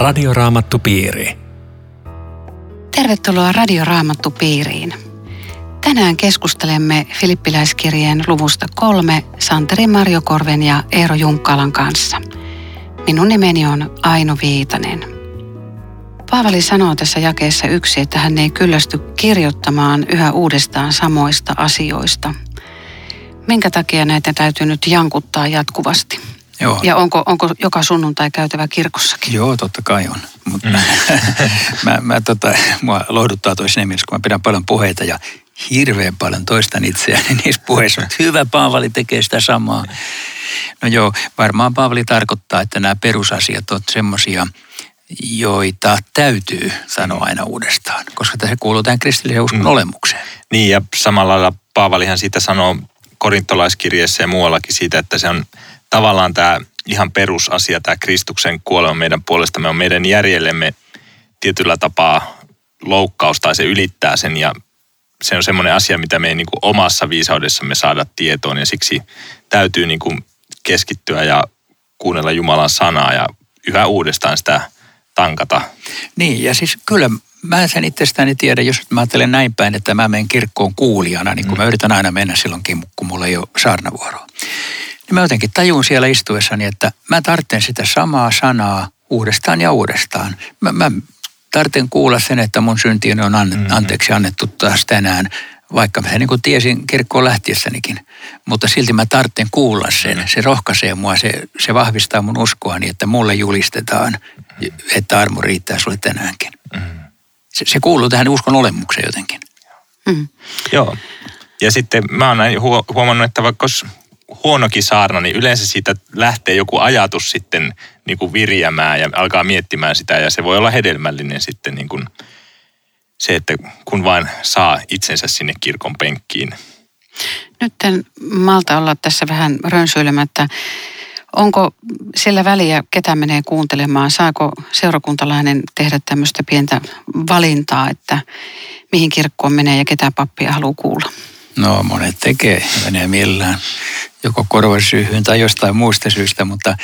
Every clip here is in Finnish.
Radioraamattupiiri. Tervetuloa Radioraamattupiiriin. Tänään keskustelemme Filippiläiskirjeen luvusta kolme Santeri Marjokorven ja Eero Junkkalan kanssa. Minun nimeni on Aino Viitanen. Paavali sanoo tässä jakeessa yksi, että hän ei kyllästy kirjoittamaan yhä uudestaan samoista asioista. Minkä takia näitä täytyy nyt jankuttaa jatkuvasti? Joo. Ja onko, onko joka sunnuntai käytävä kirkossakin? Joo, totta kai on. Mutta mm. mä, mä, tota, mua lohduttaa toi siinä mielessä, kun mä pidän paljon puheita ja hirveän paljon toistan itseäni niissä puheissa. Hyvä Paavali tekee sitä samaa. No joo, varmaan Paavali tarkoittaa, että nämä perusasiat ovat semmoisia, joita täytyy sanoa aina uudestaan, koska tässä kuuluu tähän kristillisen uskon mm. olemukseen. Niin ja samalla lailla Paavalihan siitä sanoo korintolaiskirjeessä ja muuallakin siitä, että se on tavallaan tämä ihan perusasia, tämä Kristuksen kuolema meidän puolestamme on meidän järjellemme tietyllä tapaa loukkaus tai se ylittää sen ja se on semmoinen asia, mitä me ei niin kuin omassa viisaudessamme saada tietoon ja siksi täytyy niin kuin keskittyä ja kuunnella Jumalan sanaa ja yhä uudestaan sitä tankata. Niin ja siis kyllä mä sen itsestäni tiedä, jos mä ajattelen näin päin, että mä menen kirkkoon kuulijana, niin kun mm. mä yritän aina mennä silloinkin, kun mulla ei ole saarnavuoroa. Niin mä jotenkin tajun siellä istuessani, että mä tarvitsen sitä samaa sanaa uudestaan ja uudestaan. Mä, mä tarvitsen kuulla sen, että mun syntiini on an, mm-hmm. anteeksi annettu taas tänään, vaikka mä niin kuin tiesin kirkkoon lähtiessänikin. Mutta silti mä tarvitsen kuulla sen. Mm-hmm. Se rohkaisee mua, se, se vahvistaa mun uskoani, että mulle julistetaan, että armo riittää sulle tänäänkin. Mm-hmm. Se, se kuuluu tähän uskon olemukseen jotenkin. Mm. Joo. Ja sitten mä oon huomannut, että vaikka huonokin saarna, niin yleensä siitä lähtee joku ajatus sitten niin kuin virjämään ja alkaa miettimään sitä ja se voi olla hedelmällinen sitten niin kuin se, että kun vain saa itsensä sinne kirkon penkkiin. Nyt en malta olla tässä vähän rönsyilemättä. Onko sillä väliä, ketä menee kuuntelemaan? Saako seurakuntalainen tehdä tämmöistä pientä valintaa, että mihin kirkkoon menee ja ketä pappia haluaa kuulla? No monet tekee, menee millään joko korvasyyhyn tai jostain muusta syystä, mutta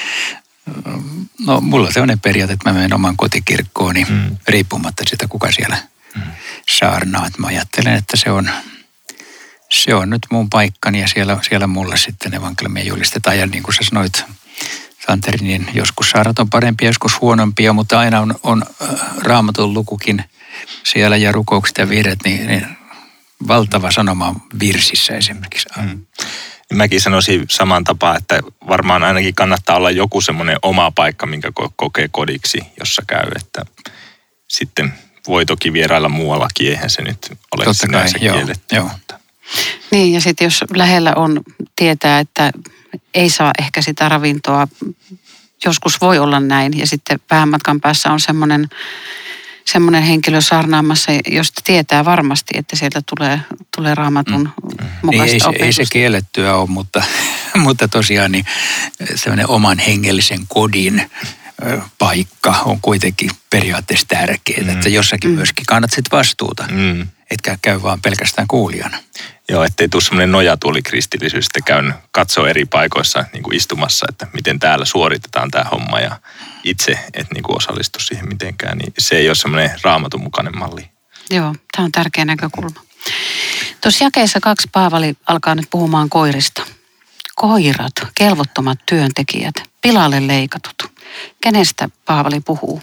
no mulla on sellainen periaate, että mä menen oman kotikirkkooni mm. riippumatta siitä, kuka siellä mm. saarnaa. Että mä ajattelen, että se on, se on nyt mun paikkani ja siellä, siellä mulle sitten evankeliumia julistetaan. Ja niin kuin sä sanoit, Santeri, niin joskus saarnat on parempia, joskus huonompia, mutta aina on, on äh, raamatun lukukin siellä ja rukoukset ja virret, niin, niin valtava sanoma virsissä esimerkiksi. Mm. Mäkin sanoisin saman tapaan, että varmaan ainakin kannattaa olla joku semmoinen oma paikka, minkä kokee kodiksi, jossa käy. Että sitten voi toki vierailla muuallakin, eihän se nyt ole Totta sinänsä kai, kielletty. Joo, joo. Niin ja sitten jos lähellä on, tietää, että ei saa ehkä sitä ravintoa, joskus voi olla näin ja sitten vähän matkan päässä on semmoinen semmoinen henkilö saarnaamassa, josta tietää varmasti, että sieltä tulee, tulee raamatun mm. mukaista ei, opetusta. Ei se kiellettyä ole, mutta, mutta tosiaan niin semmoinen oman hengellisen kodin paikka on kuitenkin periaatteessa tärkeää, mm. että jossakin mm. myöskin kannat sitten vastuuta, mm. etkä käy vaan pelkästään kuulijana. Joo, ettei tule semmoinen nojatuoli kristillisyys, että käyn katsoa eri paikoissa niin kuin istumassa, että miten täällä suoritetaan tämä homma ja itse et niin kuin osallistu siihen mitenkään, niin se ei ole semmoinen raamatun mukainen malli. Joo, tämä on tärkeä näkökulma. Tuossa jakeessa kaksi Paavali alkaa nyt puhumaan koirista. Koirat, kelvottomat työntekijät, pilalle leikatut. Kenestä Paavali puhuu?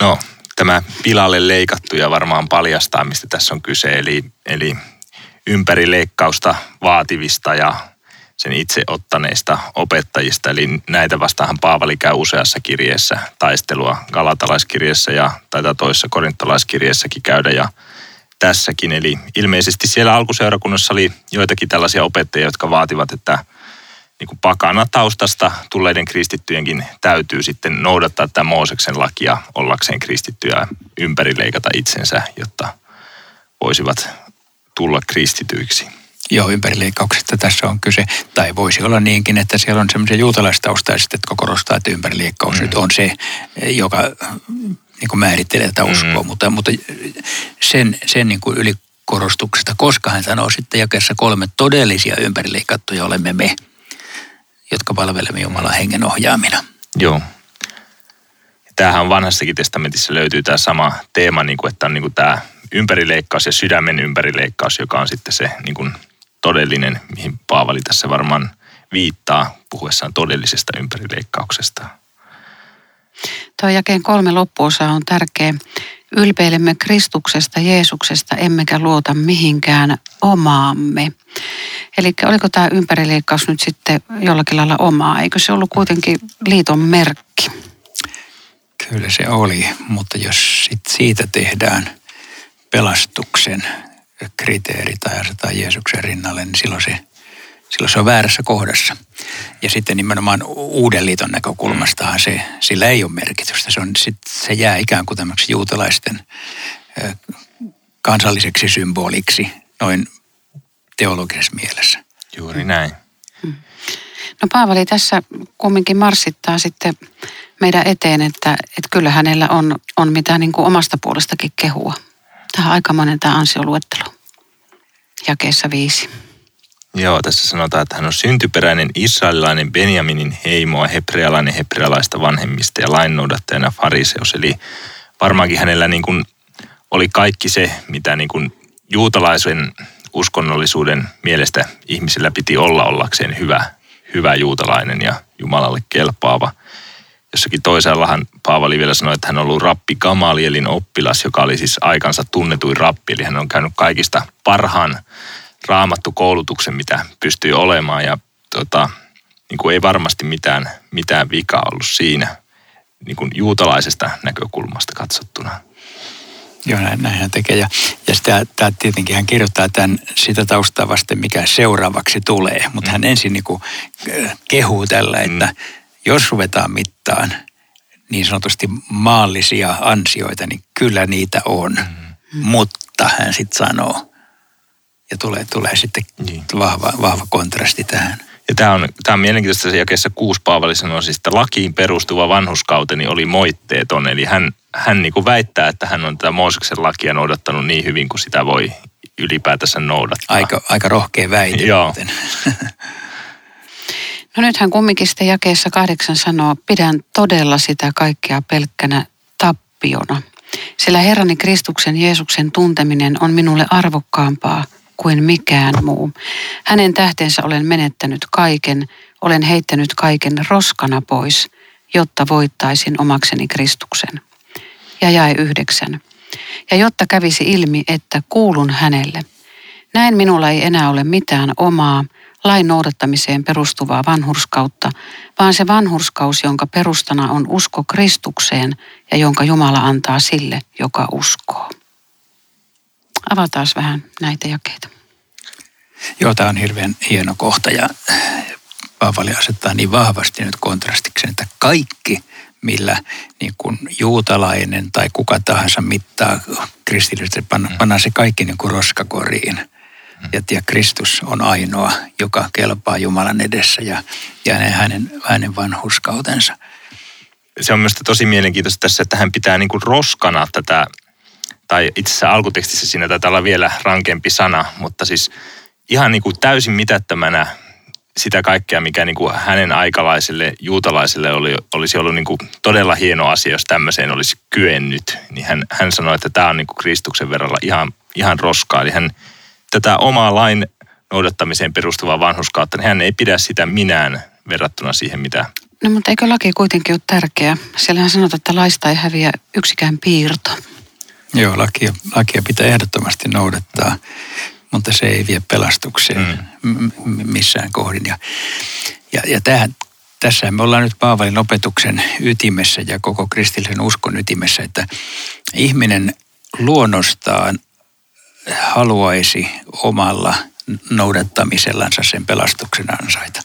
No, tämä pilalle leikattu ja varmaan paljastaa, mistä tässä on kyse. Eli, eli ympärileikkausta vaativista ja sen itse ottaneista opettajista. Eli näitä vastaan Paavali käy useassa kirjeessä taistelua galatalaiskirjeessä ja taitaa toisessa korintolaiskirjeessäkin käydä ja tässäkin. Eli ilmeisesti siellä alkuseurakunnassa oli joitakin tällaisia opettajia, jotka vaativat, että niin kuin pakana taustasta tulleiden kristittyjenkin täytyy sitten noudattaa tämä Mooseksen lakia ollakseen kristittyjä ympärileikata itsensä, jotta voisivat tulla kristityiksi. Joo, ympärileikkauksesta tässä on kyse. Tai voisi olla niinkin, että siellä on semmoisia juutalaistaustaiset, jotka korostaa, että ympärileikkaus mm. nyt on se, joka niin kuin määrittelee tätä uskoa. Mm. Mutta, mutta sen, sen niin kuin ylikorostuksesta, koska hän sanoo sitten jakeessa kolme todellisia ympärileikattuja olemme me, jotka palvelemme Jumalan hengen ohjaamina. Joo. tämähän on vanhassakin testamentissa löytyy tämä sama teema, niin kuin, että on niin kuin tämä ympärileikkaus ja sydämen ympärileikkaus, joka on sitten se niin kuin todellinen, mihin Paavali tässä varmaan viittaa puhuessaan todellisesta ympärileikkauksesta. Tuo jakeen kolme loppuosa on tärkeä. Ylpeilemme Kristuksesta, Jeesuksesta, emmekä luota mihinkään omaamme. Eli oliko tämä ympärileikkaus nyt sitten jollakin lailla omaa? Eikö se ollut kuitenkin liiton merkki? Kyllä se oli, mutta jos sit siitä tehdään pelastuksen kriteeri tai asetetaan Jeesuksen rinnalle, niin silloin se, silloin se on väärässä kohdassa. Ja sitten nimenomaan uuden liiton näkökulmastahan se, sillä ei ole merkitystä. Se, on, sit, se jää ikään kuin tämmöksi juutalaisten kansalliseksi symboliksi noin teologisessa mielessä. Juuri näin. No Paavali tässä kumminkin marssittaa sitten meidän eteen, että, että kyllä hänellä on, on mitä niin kuin omasta puolestakin kehua. Tähän aikamoinen tämä ansioluettelo. Jakeessa viisi. Joo, tässä sanotaan, että hän on syntyperäinen israelilainen Benjaminin heimoa, hebrealainen hebrealaista vanhemmista ja lainnoudattajana fariseus. Eli varmaankin hänellä niin kuin oli kaikki se, mitä niin kuin juutalaisen uskonnollisuuden mielestä ihmisillä piti olla ollakseen hyvä, hyvä juutalainen ja Jumalalle kelpaava. Jossakin toisaallahan Paavali vielä sanoi, että hän on ollut rappi Gamalielin oppilas, joka oli siis aikansa tunnetuin rappi. Eli hän on käynyt kaikista parhaan raamattu koulutuksen, mitä pystyy olemaan. Ja tota, niin kuin ei varmasti mitään, mitään vikaa ollut siinä niin kuin juutalaisesta näkökulmasta katsottuna. Joo, näin, näin hän tekee. Ja, ja sitä, tämä tietenkin hän kirjoittaa tämän sitä taustaa vasten, mikä seuraavaksi tulee. Mutta hän ensin niin kuin kehuu tällä, että mm. Jos ruvetaan mittaan niin sanotusti maallisia ansioita, niin kyllä niitä on. Mm. Mutta hän sitten sanoo, ja tulee, tulee sitten niin. vahva, vahva kontrasti tähän. Ja tämä on, tämä on mielenkiintoista se jakeessa kuusi Paavali sanoo siis, että lakiin perustuva vanhuskauteni oli moitteeton. Eli hän, hän niin kuin väittää, että hän on tätä Mooseksen lakia noudattanut niin hyvin kuin sitä voi ylipäätänsä noudattaa. Aika, aika rohkea väite. Joo. no nythän kumminkin sitten jakeessa kahdeksan sanoo, pidän todella sitä kaikkea pelkkänä tappiona. Sillä Herrani Kristuksen Jeesuksen tunteminen on minulle arvokkaampaa kuin mikään muu. Hänen tähtensä olen menettänyt kaiken, olen heittänyt kaiken roskana pois, jotta voittaisin omakseni Kristuksen. Ja jäi yhdeksän. Ja jotta kävisi ilmi, että kuulun hänelle. Näin minulla ei enää ole mitään omaa, lain noudattamiseen perustuvaa vanhurskautta, vaan se vanhurskaus, jonka perustana on usko Kristukseen ja jonka Jumala antaa sille, joka uskoo. Avataan vähän näitä jakeita. Joo, tämä on hirveän hieno kohta ja Paavali asettaa niin vahvasti nyt kontrastiksen, että kaikki, millä niin kuin juutalainen tai kuka tahansa mittaa kristillisyyttä, panna, mm. panna se kaikki niin kuin roskakoriin. Ja, ja Kristus on ainoa, joka kelpaa Jumalan edessä ja, ja hänen, hänen vanhuskautensa. Se on myös tosi mielenkiintoista tässä, että hän pitää niin kuin roskana tätä tai itse asiassa alkutekstissä siinä taitaa olla vielä rankempi sana, mutta siis ihan niin kuin täysin mitättömänä sitä kaikkea, mikä niin kuin hänen aikalaisille juutalaisille oli, olisi ollut niin kuin todella hieno asia, jos tämmöiseen olisi kyennyt. Niin hän, hän sanoi, että tämä on niin kuin Kristuksen verralla ihan, ihan roskaa. Eli hän tätä omaa lain noudattamiseen perustuvaa vanhuskautta, niin hän ei pidä sitä minään verrattuna siihen, mitä... No mutta eikö laki kuitenkin ole tärkeä? Siellähän sanotaan, että laista ei häviä yksikään piirto. Joo, lakia, lakia pitää ehdottomasti noudattaa, mutta se ei vie pelastukseen mm. missään kohdin. Ja, ja, ja tähän, tässä me ollaan nyt Paavalin opetuksen ytimessä ja koko kristillisen uskon ytimessä, että ihminen luonnostaan haluaisi omalla noudattamisellansa sen pelastuksen ansaita.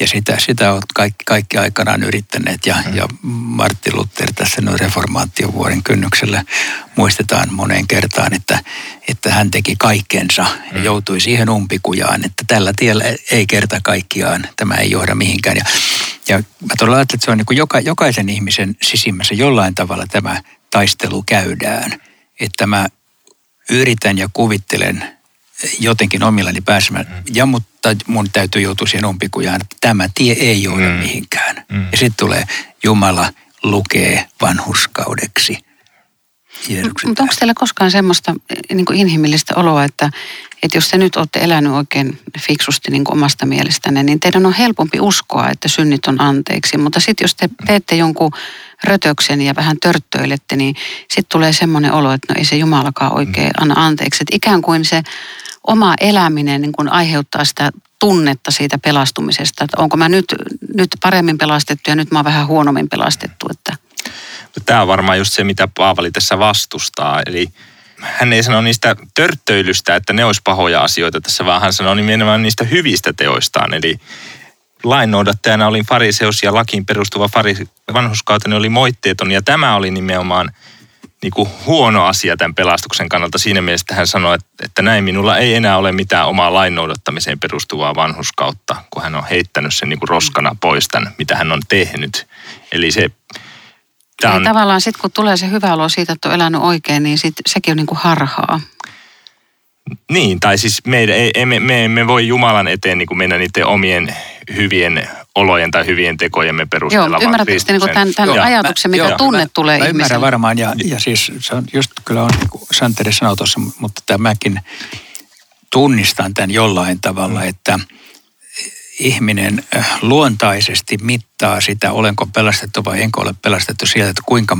Ja sitä, sitä olet kaikki, kaikki aikanaan yrittäneet ja, mm. ja Martti Luther tässä noin reformaation vuoden kynnyksellä muistetaan moneen kertaan, että, että hän teki kaikkensa ja mm. joutui siihen umpikujaan, että tällä tiellä ei kerta kaikkiaan, tämä ei johda mihinkään. Ja, ja mä todella ajattelen, että se on niin kuin joka, jokaisen ihmisen sisimmässä jollain tavalla tämä taistelu käydään, että mä yritän ja kuvittelen jotenkin omillani pääsemään. Mm. Ja mutta mun täytyy joutua siihen umpikujaan, että tämä tie ei johda mm. mihinkään. Mm. Ja sitten tulee Jumala lukee vanhuskaudeksi. Mutta onko teillä koskaan semmoista eh, niin kuin inhimillistä oloa, että, että jos te nyt olette elänyt oikein fiksusti niin kuin omasta mielestänne, niin teidän on helpompi uskoa, että synnit on anteeksi. Mutta sitten jos te teette jonkun rötöksen ja vähän törttöilette, niin sitten tulee semmoinen olo, että no ei se Jumalakaan oikein anna anteeksi. Että ikään kuin se oma eläminen niin kuin aiheuttaa sitä tunnetta siitä pelastumisesta, että onko mä nyt, nyt paremmin pelastettu ja nyt mä oon vähän huonommin pelastettu. Että. Tämä on varmaan just se, mitä Paavali tässä vastustaa. Eli hän ei sano niistä törttöilystä, että ne olisi pahoja asioita tässä, vaan hän sanoo nimenomaan niistä hyvistä teoistaan. Eli lainnoudattajana olin fariseus ja lakiin perustuva farise, vanhuskauteni oli moitteeton ja tämä oli nimenomaan – niin kuin huono asia tämän pelastuksen kannalta siinä mielessä, hän sanoi, että, että näin minulla ei enää ole mitään omaa lain noudattamiseen perustuvaa vanhuskautta, kun hän on heittänyt sen niin kuin roskana pois tämän, mitä hän on tehnyt. Eli se Tämä on... tavallaan sitten kun tulee se hyvä olo siitä, että on elänyt oikein, niin sit, sekin on niin kuin harhaa. Niin, tai siis meidän, ei, me, me emme voi Jumalan eteen niin kuin mennä niiden omien hyvien olojen tai hyvien tekojemme perusteella. Joo, ymmärrättekö niin tämän, tämän joo, ajatuksen, mikä joo, tunne mä, tulee mä ymmärrän varmaan, ja, ja siis se on just kyllä on, niin kuin Santeri sanoi tuossa, mutta tämäkin tunnistan tämän jollain tavalla, että ihminen äh, luontaisesti mittaa sitä, olenko pelastettu vai enkä ole pelastettu sieltä, että kuinka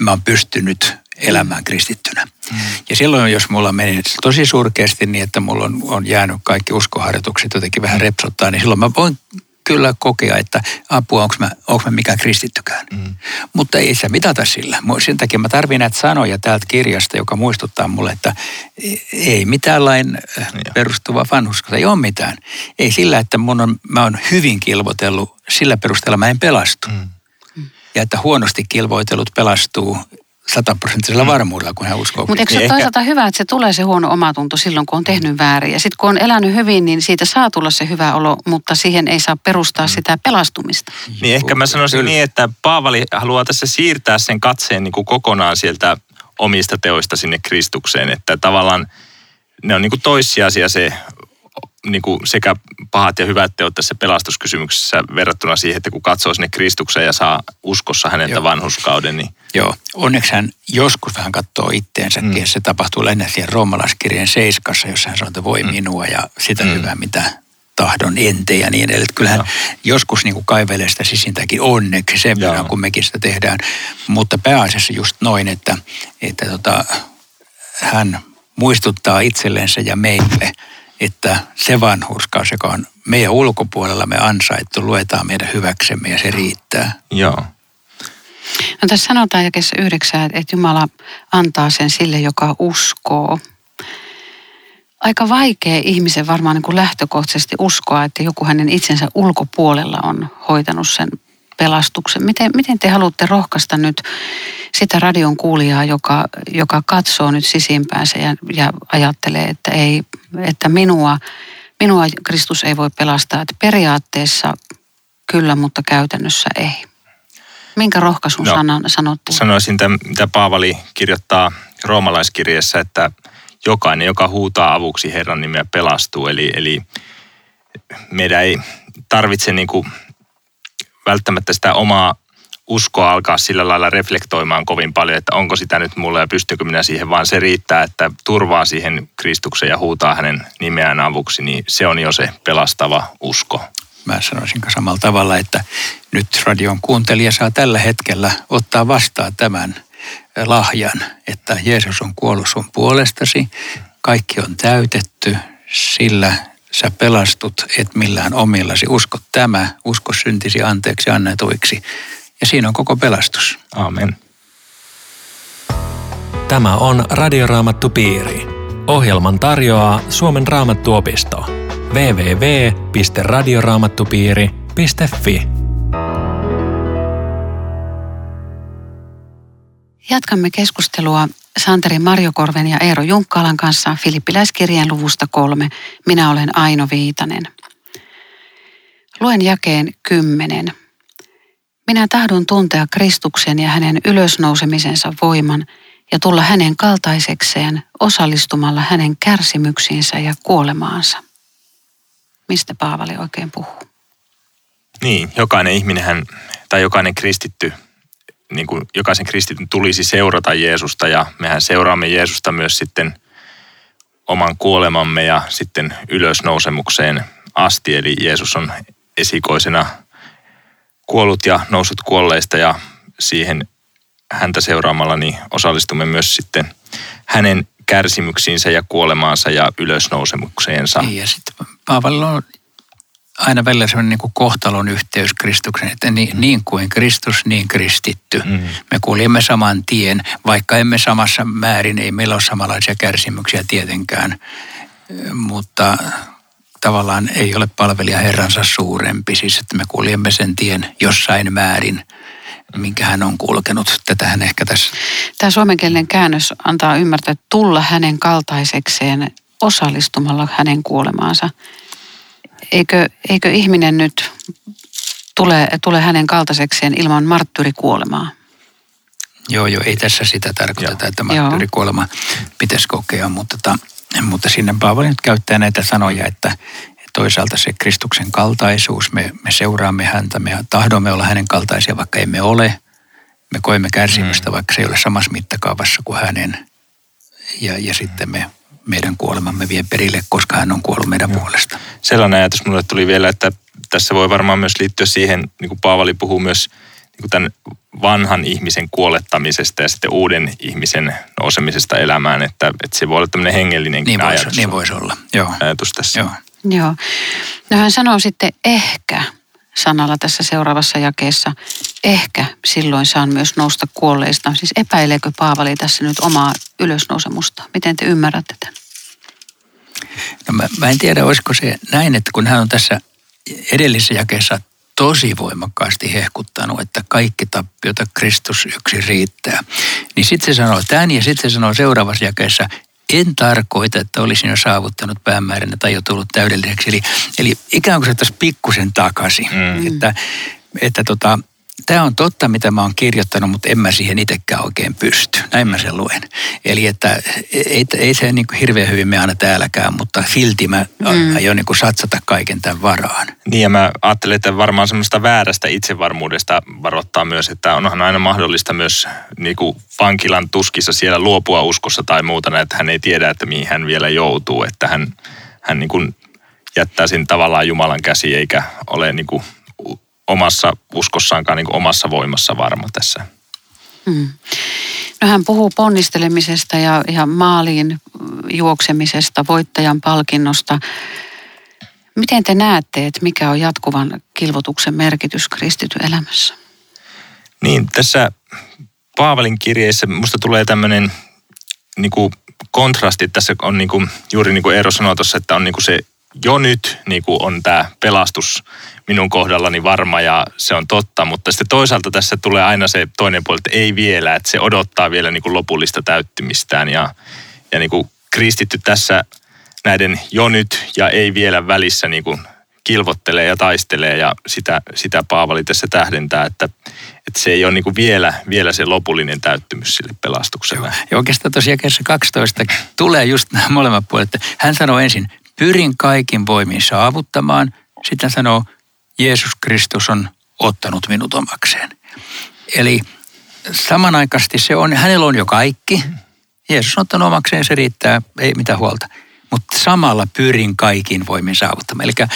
mä oon pystynyt elämään kristittynä. Mm. Ja silloin, jos mulla meni tosi surkeasti niin, että mulla on, on jäänyt kaikki uskoharjoitukset jotenkin vähän repsottaa, niin silloin mä voin kyllä kokea, että apua, onko mä, onko mä mikään kristittykään. Mm. Mutta ei se mitata sillä. Sen takia mä tarvin näitä sanoja täältä kirjasta, joka muistuttaa mulle, että ei mitään lain perustuva vanhuska, ei ole mitään. Ei sillä, että mun on, mä oon hyvin kilvotellut, sillä perusteella mä en pelastu. Mm. Ja että huonosti kilvoitellut pelastuu sataprosenttisella mm. varmuudella, kun hän uskoo. Mutta eikö se ole toisaalta ehkä... hyvä, että se tulee se huono omatunto silloin, kun on tehnyt väärin. Ja sitten kun on elänyt hyvin, niin siitä saa tulla se hyvä olo, mutta siihen ei saa perustaa mm. sitä pelastumista. Niin ehkä mä sanoisin Kyllä. niin, että Paavali haluaa tässä siirtää sen katseen niin kuin kokonaan sieltä omista teoista sinne Kristukseen. Että tavallaan ne on niin kuin toissijaisia se niin kuin sekä pahat ja hyvät teot tässä pelastuskysymyksessä verrattuna siihen, että kun katsoo sinne Kristukseen ja saa uskossa häneltä Joo. vanhuskauden. Niin... Joo, onneksi hän joskus vähän katsoo itteensä. Mm. Se tapahtuu lähinnä siellä roomalaiskirjeen seiskassa, jossa hän sanoo, että voi mm. minua ja sitä mm. hyvää, mitä tahdon ente ja niin edelleen. Kyllähän Joo. joskus niin kuin kaivelee sitä sisintäkin onneksi sen Joo. verran, kun mekin sitä tehdään. Mutta pääasiassa just noin, että, että tota, hän muistuttaa itsellensä ja meille – että se vanhurskaus, joka on meidän ulkopuolella me ansaittu, luetaan meidän hyväksemme ja se riittää. Joo. No tässä sanotaan jakessa yhdeksää, että Jumala antaa sen sille, joka uskoo. Aika vaikea ihmisen varmaan niin kuin lähtökohtaisesti uskoa, että joku hänen itsensä ulkopuolella on hoitanut sen pelastuksen. Miten, miten te haluatte rohkaista nyt sitä radion kuulijaa, joka, joka katsoo nyt sisimpäänsä ja, ja ajattelee, että, ei, että minua, minua Kristus ei voi pelastaa. Että periaatteessa kyllä, mutta käytännössä ei. Minkä rohkaisun no, sanan sanotte? Sanoisin, mitä Paavali kirjoittaa roomalaiskirjassa, että jokainen, joka huutaa avuksi Herran nimeä, pelastuu. Eli, eli meidän ei tarvitse niin kuin välttämättä sitä omaa uskoa alkaa sillä lailla reflektoimaan kovin paljon, että onko sitä nyt mulle ja pystykö minä siihen, vaan se riittää, että turvaa siihen Kristuksen ja huutaa hänen nimeään avuksi, niin se on jo se pelastava usko. Mä sanoisin samalla tavalla, että nyt radion kuuntelija saa tällä hetkellä ottaa vastaan tämän lahjan, että Jeesus on kuollut sun puolestasi, kaikki on täytetty, sillä sä pelastut et millään omillasi. Usko tämä, usko syntisi anteeksi annetuiksi. Ja siinä on koko pelastus. Amen. Tämä on Radioraamattu Piiri. Ohjelman tarjoaa Suomen raamattuopisto. www.radioraamattupiiri.fi Jatkamme keskustelua Santeri Marjokorven ja Eero Junkkalan kanssa Filippiläiskirjeen luvusta kolme. Minä olen Aino Viitanen. Luen jakeen kymmenen. Minä tahdon tuntea Kristuksen ja hänen ylösnousemisensa voiman ja tulla hänen kaltaisekseen osallistumalla hänen kärsimyksiinsä ja kuolemaansa. Mistä Paavali oikein puhuu? Niin, jokainen ihminen tai jokainen kristitty, niin kuin jokaisen kristityn tulisi seurata Jeesusta ja mehän seuraamme Jeesusta myös sitten oman kuolemamme ja sitten ylösnousemukseen asti. Eli Jeesus on esikoisena kuollut ja noussut kuolleista ja siihen häntä seuraamalla niin osallistumme myös sitten hänen kärsimyksiinsä ja kuolemaansa ja ylösnousemukseensa. Niin, ja sitten Paavalilla on aina välillä sellainen niin kuin kohtalon yhteys Kristuksen, että niin, niin kuin Kristus, niin kristitty. Mm. Me kuljemme saman tien, vaikka emme samassa määrin, ei meillä ole samanlaisia kärsimyksiä tietenkään, mutta tavallaan ei ole palvelija Herransa suurempi, siis että me kuljemme sen tien jossain määrin, minkä hän on kulkenut. Tätähän ehkä tässä. Tämä suomenkielinen käännös antaa ymmärtää, että tulla hänen kaltaisekseen osallistumalla hänen kuolemaansa. Eikö, eikö ihminen nyt tule, tule hänen kaltaisekseen ilman marttyrikuolemaa? Joo, joo, ei tässä sitä tarkoiteta, joo. että marttyrikuolema pitäisi kokea, mutta, ta, mutta sinne Paavali nyt käyttää näitä sanoja, että toisaalta se Kristuksen kaltaisuus, me, me seuraamme häntä, me tahdomme olla hänen kaltaisia, vaikka emme ole. Me koemme kärsimystä, mm. vaikka se ei ole samassa mittakaavassa kuin hänen. Ja, ja sitten me meidän kuolemamme vie perille, koska hän on kuollut meidän Joo. puolesta. Sellainen ajatus minulle tuli vielä, että tässä voi varmaan myös liittyä siihen, niin kuin Paavali puhuu myös niin kuin tämän vanhan ihmisen kuolettamisesta ja sitten uuden ihmisen nousemisesta elämään, että, että se voi olla tämmöinen hengellinen niin ajatus. Voisi, niin voisi olla, joo. Ajatus tässä. Joo. Joo. No hän sanoo sitten ehkä sanalla tässä seuraavassa jakeessa, ehkä silloin saan myös nousta kuolleista. Siis epäileekö Paavali tässä nyt omaa ylösnousemusta? Miten te ymmärrätte tämän? No mä, mä en tiedä, olisiko se näin, että kun hän on tässä edellisessä jakeessa tosi voimakkaasti hehkuttanut, että kaikki tappiota Kristus yksi riittää. Niin sitten se sanoo tämän ja sitten se sanoo seuraavassa jakeessa, en tarkoita, että olisin jo saavuttanut päämääränä tai jo tullut täydelliseksi. Eli, eli ikään kuin se taas pikkusen takaisin. Mm. Että, että tota, tämä on totta, mitä mä oon kirjoittanut, mutta en mä siihen itsekään oikein pysty. Näin mä sen luen. Eli että ei, ei se niin kuin hirveän hyvin me aina täälläkään, mutta silti mä mm. aion niin kuin satsata kaiken tämän varaan. Niin ja mä ajattelen, että varmaan semmoista väärästä itsevarmuudesta varoittaa myös, että onhan aina mahdollista myös niin kuin vankilan tuskissa siellä luopua uskossa tai muuta, että hän ei tiedä, että mihin hän vielä joutuu, että hän, hän niin kuin jättää sen tavallaan Jumalan käsi eikä ole niin kuin omassa uskossaankaan niin omassa voimassa varma tässä. Hmm. No hän puhuu ponnistelemisesta ja, ja maaliin juoksemisesta, voittajan palkinnosta. Miten te näette, että mikä on jatkuvan kilvotuksen merkitys kristityn elämässä? Niin, tässä Paavalin kirjeessä musta tulee tämmöinen niin kontrasti. Tässä on niin kuin, juuri niin kuin Eero sanoi tuossa, että on niin kuin se jo nyt niin kuin on tämä pelastus minun kohdallani varma ja se on totta, mutta sitten toisaalta tässä tulee aina se toinen puoli, että ei vielä, että se odottaa vielä niin kuin lopullista täyttymistään ja, ja niin kuin kristitty tässä näiden jo nyt ja ei vielä välissä niin kuin kilvottelee ja taistelee ja sitä, sitä Paavali tässä tähdentää, että, että se ei ole niin vielä, vielä se lopullinen täyttymys sille pelastukselle. Joo. Ja oikeastaan tosiaan 12 tulee just nämä molemmat puolet. Hän sanoo ensin, pyrin kaikin voimin saavuttamaan. Hän sanoo, Jeesus Kristus on ottanut minut omakseen. Eli samanaikaisesti se on, hänellä on jo kaikki. Jeesus on ottanut omakseen, se riittää, ei mitään huolta. Mutta samalla pyrin kaikin voimin saavuttamaan. Eli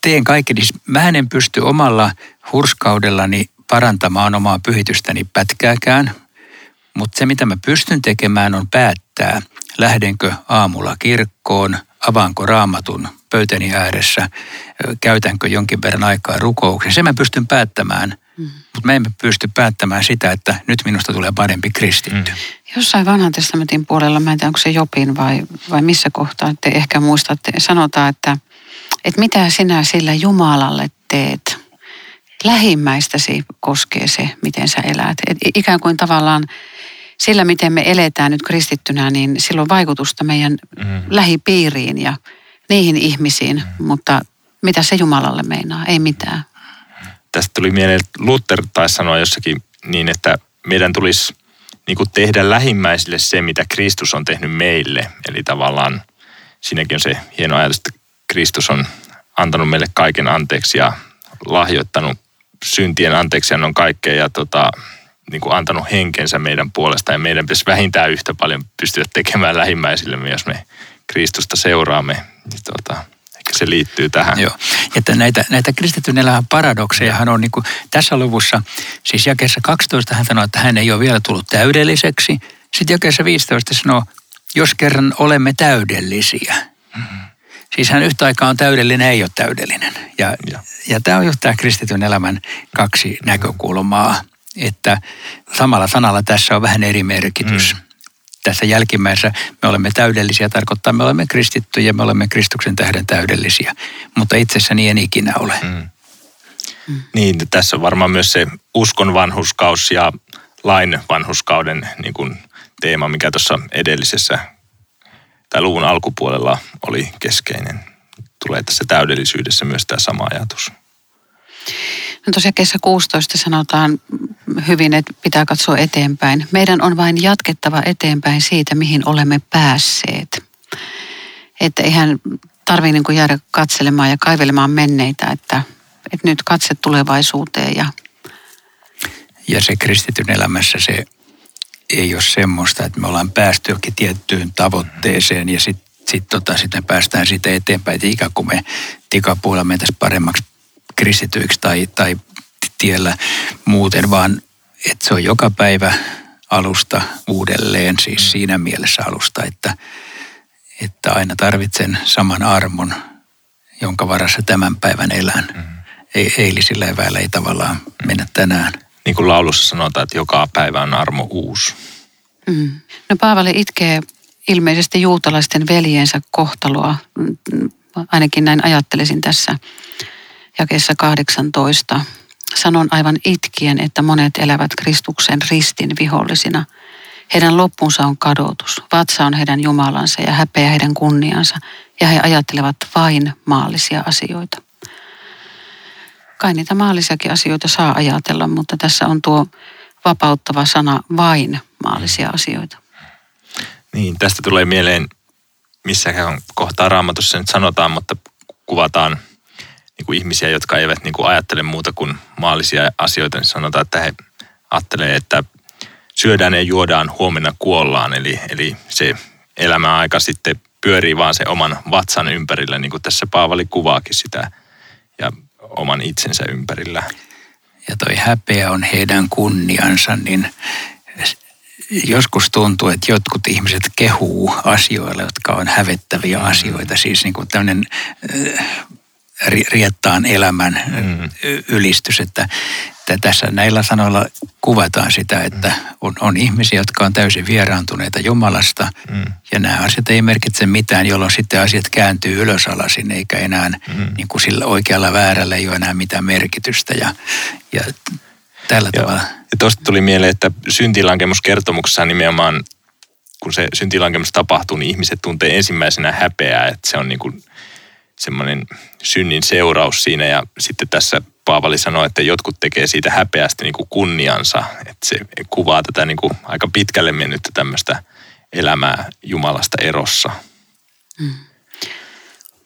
teen kaikki, siis mä en pysty omalla hurskaudellani parantamaan omaa pyhitystäni pätkääkään, mutta se mitä mä pystyn tekemään on päättää, lähdenkö aamulla kirkkoon, avaanko raamatun pöytäni ääressä, käytänkö jonkin verran aikaa rukoukseen. Se mä pystyn päättämään, mm. mutta me emme pysty päättämään sitä, että nyt minusta tulee parempi kristitty. Mm. Jossain vanhan testamentin puolella, mä en tiedä onko se Jopin vai, vai missä kohtaa, te ehkä muistatte, sanotaan, että, että mitä sinä sillä Jumalalle teet. Lähimmäistäsi koskee se, miten sä elät. Et ikään kuin tavallaan sillä, miten me eletään nyt kristittynä, niin sillä on vaikutusta meidän mm. lähipiiriin ja niihin ihmisiin, mm. mutta mitä se Jumalalle meinaa? Ei mitään. Tästä tuli mieleen, että Luther taisi sanoa jossakin niin, että meidän tulisi niin kuin tehdä lähimmäisille se, mitä Kristus on tehnyt meille. Eli tavallaan siinäkin on se hieno ajatus, että Kristus on antanut meille kaiken anteeksi ja lahjoittanut syntien anteeksiannon kaikkea ja tota, niin kuin antanut henkensä meidän puolesta ja meidän pitäisi vähintään yhtä paljon pystyä tekemään lähimmäisillemme, jos me Kristusta seuraamme. Niin tota, ehkä se liittyy tähän. Joo. Että näitä, näitä kristityn elämän paradoksejahan on niin kuin tässä luvussa, siis jakeessa 12 hän sanoo, että hän ei ole vielä tullut täydelliseksi. Sitten jakeessa 15 sanoo, jos kerran olemme täydellisiä. Mm-hmm. Siis hän yhtä aikaa on täydellinen, ei ole täydellinen. Ja, ja. ja tämä on just tämä kristityn elämän kaksi näkökulmaa että samalla sanalla tässä on vähän eri merkitys. Mm. Tässä jälkimmäisessä me olemme täydellisiä, tarkoittaa me olemme kristittyjä, me olemme Kristuksen tähden täydellisiä, mutta itsessäni en ikinä ole. Mm. Mm. Niin, tässä on varmaan myös se uskon vanhuskaus ja lain vanhuskauden niin kuin teema, mikä tuossa edellisessä tai luvun alkupuolella oli keskeinen. Tulee tässä täydellisyydessä myös tämä sama ajatus. No tosiaan kesä 16 sanotaan hyvin, että pitää katsoa eteenpäin. Meidän on vain jatkettava eteenpäin siitä, mihin olemme päässeet. Että eihän tarvitse niin jäädä katselemaan ja kaivelemaan menneitä, että, että nyt katse tulevaisuuteen. Ja... ja se kristityn elämässä se ei ole semmoista, että me ollaan päästy jokin tiettyyn tavoitteeseen ja sitten sit tota, sit päästään siitä eteenpäin, että ikään kuin me tikapuolella mentäisiin paremmaksi kristityiksi tai, tai tiellä muuten, vaan että se on joka päivä alusta uudelleen, siis mm. siinä mielessä alusta, että, että aina tarvitsen saman armon, jonka varassa tämän päivän elän. Mm. Ei, eilisillä eväillä ei tavallaan mennä tänään. Niin kuin laulussa sanotaan, että joka päivä on armo uusi. Mm. No Paavali itkee ilmeisesti juutalaisten veljensä kohtaloa, ainakin näin ajattelisin tässä jakeessa 18. Sanon aivan itkien, että monet elävät Kristuksen ristin vihollisina. Heidän loppunsa on kadotus, vatsa on heidän Jumalansa ja häpeä heidän kunniansa, ja he ajattelevat vain maallisia asioita. Kai niitä maallisiakin asioita saa ajatella, mutta tässä on tuo vapauttava sana vain maallisia asioita. Niin, tästä tulee mieleen, missäkään kohtaa raamatussa nyt sanotaan, mutta kuvataan – niin kuin ihmisiä, jotka eivät niin kuin ajattele muuta kuin maallisia asioita, niin sanotaan, että he ajattelee, että syödään ja juodaan, huomenna kuollaan. Eli, eli se elämäaika sitten pyörii vaan se oman vatsan ympärillä, niin kuin tässä Paavali kuvaakin sitä, ja oman itsensä ympärillä. Ja toi häpeä on heidän kunniansa, niin joskus tuntuu, että jotkut ihmiset kehuu asioilla, jotka on hävettäviä asioita. Siis niin kuin tämmöinen riettaan elämän mm. ylistys, että, että tässä näillä sanoilla kuvataan sitä, että on, on ihmisiä, jotka on täysin vieraantuneita Jumalasta mm. ja nämä asiat ei merkitse mitään, jolloin sitten asiat kääntyy ylösalasin eikä enää mm. niin kuin sillä oikealla väärällä ei ole enää mitään merkitystä ja, ja tällä Joo. tavalla. Ja tuosta tuli mieleen, että syntilankemuskertomuksessa nimenomaan kun se syntilankemus tapahtuu, niin ihmiset tuntee ensimmäisenä häpeää, että se on niin kuin semmoinen synnin seuraus siinä ja sitten tässä Paavali sanoi, että jotkut tekee siitä häpeästi niin kuin kunniansa, että se kuvaa tätä niin kuin aika pitkälle mennyttä tämmöistä elämää Jumalasta erossa. Mm.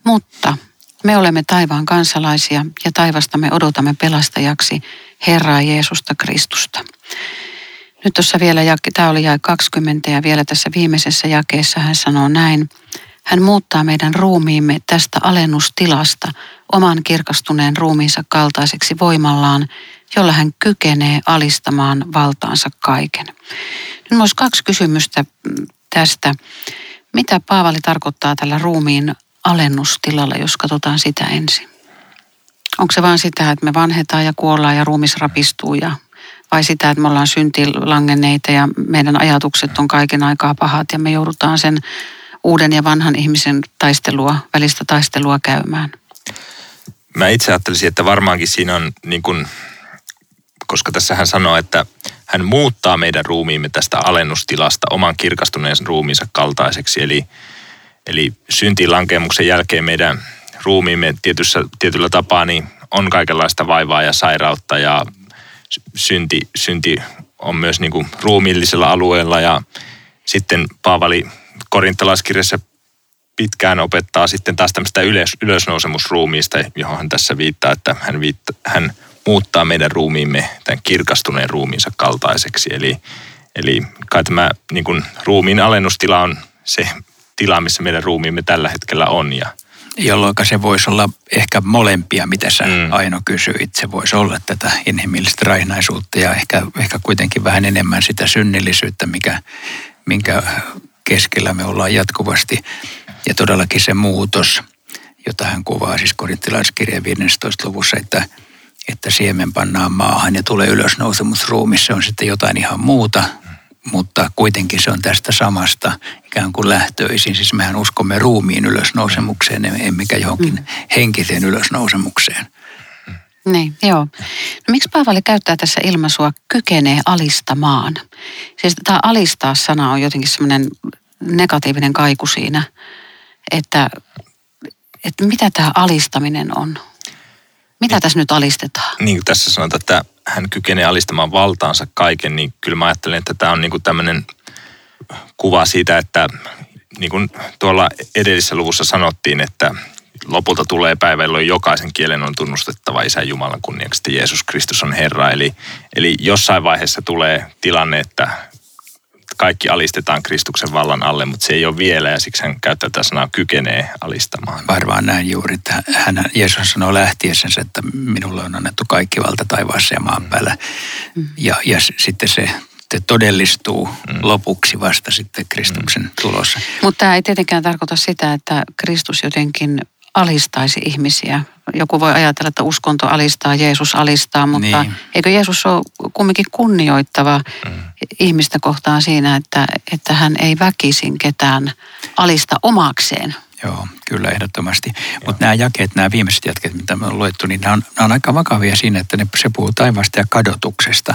Mutta me olemme taivaan kansalaisia ja taivasta me odotamme pelastajaksi Herraa Jeesusta Kristusta. Nyt tuossa vielä, tämä oli jae 20 ja vielä tässä viimeisessä jakeessa hän sanoo näin. Hän muuttaa meidän ruumiimme tästä alennustilasta oman kirkastuneen ruumiinsa kaltaiseksi voimallaan, jolla hän kykenee alistamaan valtaansa kaiken. Nyt olisi kaksi kysymystä tästä. Mitä Paavali tarkoittaa tällä ruumiin alennustilalla, jos katsotaan sitä ensin? Onko se vain sitä, että me vanhetaan ja kuollaan ja ruumis rapistuu ja vai sitä, että me ollaan syntilangenneita ja meidän ajatukset on kaiken aikaa pahat ja me joudutaan sen uuden ja vanhan ihmisen taistelua, välistä taistelua käymään? Mä itse ajattelisin, että varmaankin siinä on niin kuin, koska tässä hän sanoo, että hän muuttaa meidän ruumiimme tästä alennustilasta oman kirkastuneen ruumiinsa kaltaiseksi. Eli, eli syntilankemuksen jälkeen meidän ruumiimme tietyssä, tietyllä tapaa niin on kaikenlaista vaivaa ja sairautta ja synti, synti on myös niin kuin ruumiillisella alueella ja sitten Paavali korintalaiskirjassa pitkään opettaa sitten taas tämmöistä ylös, ylösnousemusruumiista, johon hän tässä viittaa, että hän, viitta, hän muuttaa meidän ruumiimme tämän kirkastuneen ruumiinsa kaltaiseksi. Eli, eli kai tämä niin kuin, ruumiin alennustila on se tila, missä meidän ruumiimme tällä hetkellä on. Ja, Jolloin se voisi olla ehkä molempia, mitä sä mm. Aino kysyit. Se voisi olla tätä inhimillistä raihnaisuutta ja ehkä, ehkä kuitenkin vähän enemmän sitä synnillisyyttä, mikä, minkä keskellä me ollaan jatkuvasti. Ja todellakin se muutos, jota hän kuvaa siis korintilaiskirjan 15. luvussa, että, että siemen pannaan maahan ja tulee ylösnousemusruumi. Se on sitten jotain ihan muuta, mutta kuitenkin se on tästä samasta ikään kuin lähtöisin. Siis mehän uskomme ruumiin ylösnousemukseen, emmekä johonkin mm. henkiseen ylösnousemukseen. Niin, joo. No, miksi Paavali käyttää tässä ilmaisua kykenee alistamaan? Siis tämä alistaa sana on jotenkin semmoinen negatiivinen kaiku siinä, että, että mitä tämä alistaminen on? Mitä niin, tässä nyt alistetaan? Niin kuin tässä sanotaan, että hän kykenee alistamaan valtaansa kaiken, niin kyllä mä ajattelen, että tämä on niin kuin tämmöinen kuva siitä, että niin kuin tuolla edellisessä luvussa sanottiin, että lopulta tulee päivä, jolloin jokaisen kielen on tunnustettava Isän Jumalan kunniaksi, että Jeesus Kristus on Herra. Eli, eli jossain vaiheessa tulee tilanne, että kaikki alistetaan Kristuksen vallan alle, mutta se ei ole vielä ja siksi hän käyttää tätä sanaa kykenee alistamaan. Varmaan näin juuri, että hän, Jeesus sanoo lähtiessensä, että minulle on annettu kaikki valta taivaassa ja maan päällä. Mm. Ja, ja sitten se sitten todellistuu mm. lopuksi vasta sitten Kristuksen mm. tulossa. Mutta tämä ei tietenkään tarkoita sitä, että Kristus jotenkin alistaisi ihmisiä. Joku voi ajatella, että uskonto alistaa, Jeesus alistaa, mutta niin. eikö Jeesus ole kumminkin kunnioittava mm. ihmistä kohtaan siinä, että, että hän ei väkisin ketään alista omakseen? Joo, kyllä ehdottomasti. Mutta nämä jakeet, nämä viimeiset jatkeet, mitä me on luettu, niin nämä on, nämä on aika vakavia siinä, että ne, se puhuu taivaasta ja kadotuksesta.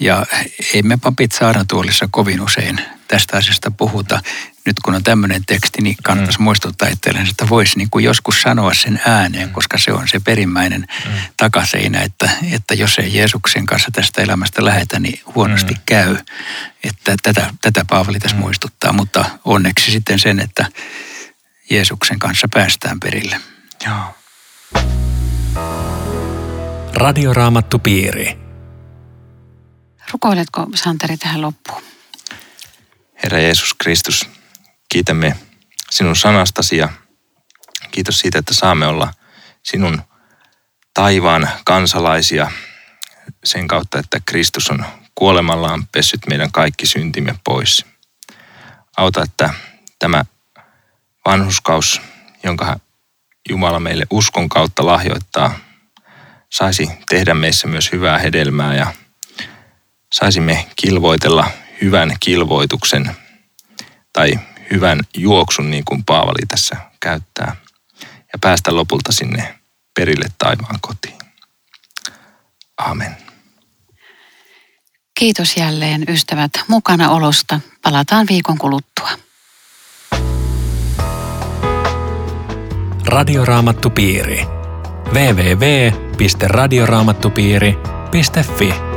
Ja ei me papit saarnatuolissa kovin usein tästä asiasta puhuta. Nyt kun on tämmöinen teksti, niin kannattaisi mm. muistuttaa itselleen, että voisi niin kuin joskus sanoa sen ääneen, mm. koska se on se perimmäinen mm. takaseinä, että, että jos ei Jeesuksen kanssa tästä elämästä lähetä, niin huonosti mm. käy. Että tätä, tätä Paavali tässä mm. muistuttaa, mutta onneksi sitten sen, että Jeesuksen kanssa päästään perille. Joo. Radioraamattu piiri. Rukoiletko Santeri tähän loppuun? Herra Jeesus Kristus, kiitämme sinun sanastasi ja kiitos siitä, että saamme olla sinun taivaan kansalaisia sen kautta, että Kristus on kuolemallaan pessyt meidän kaikki syntimme pois. Auta, että tämä vanhuskaus, jonka Jumala meille uskon kautta lahjoittaa, saisi tehdä meissä myös hyvää hedelmää ja saisimme kilvoitella hyvän kilvoituksen tai hyvän juoksun, niin kuin Paavali tässä käyttää, ja päästä lopulta sinne perille taivaan kotiin. Amen. Kiitos jälleen ystävät mukana olosta. Palataan viikon kuluttua. Radioraamattupiiri. www.radioraamattupiiri.fi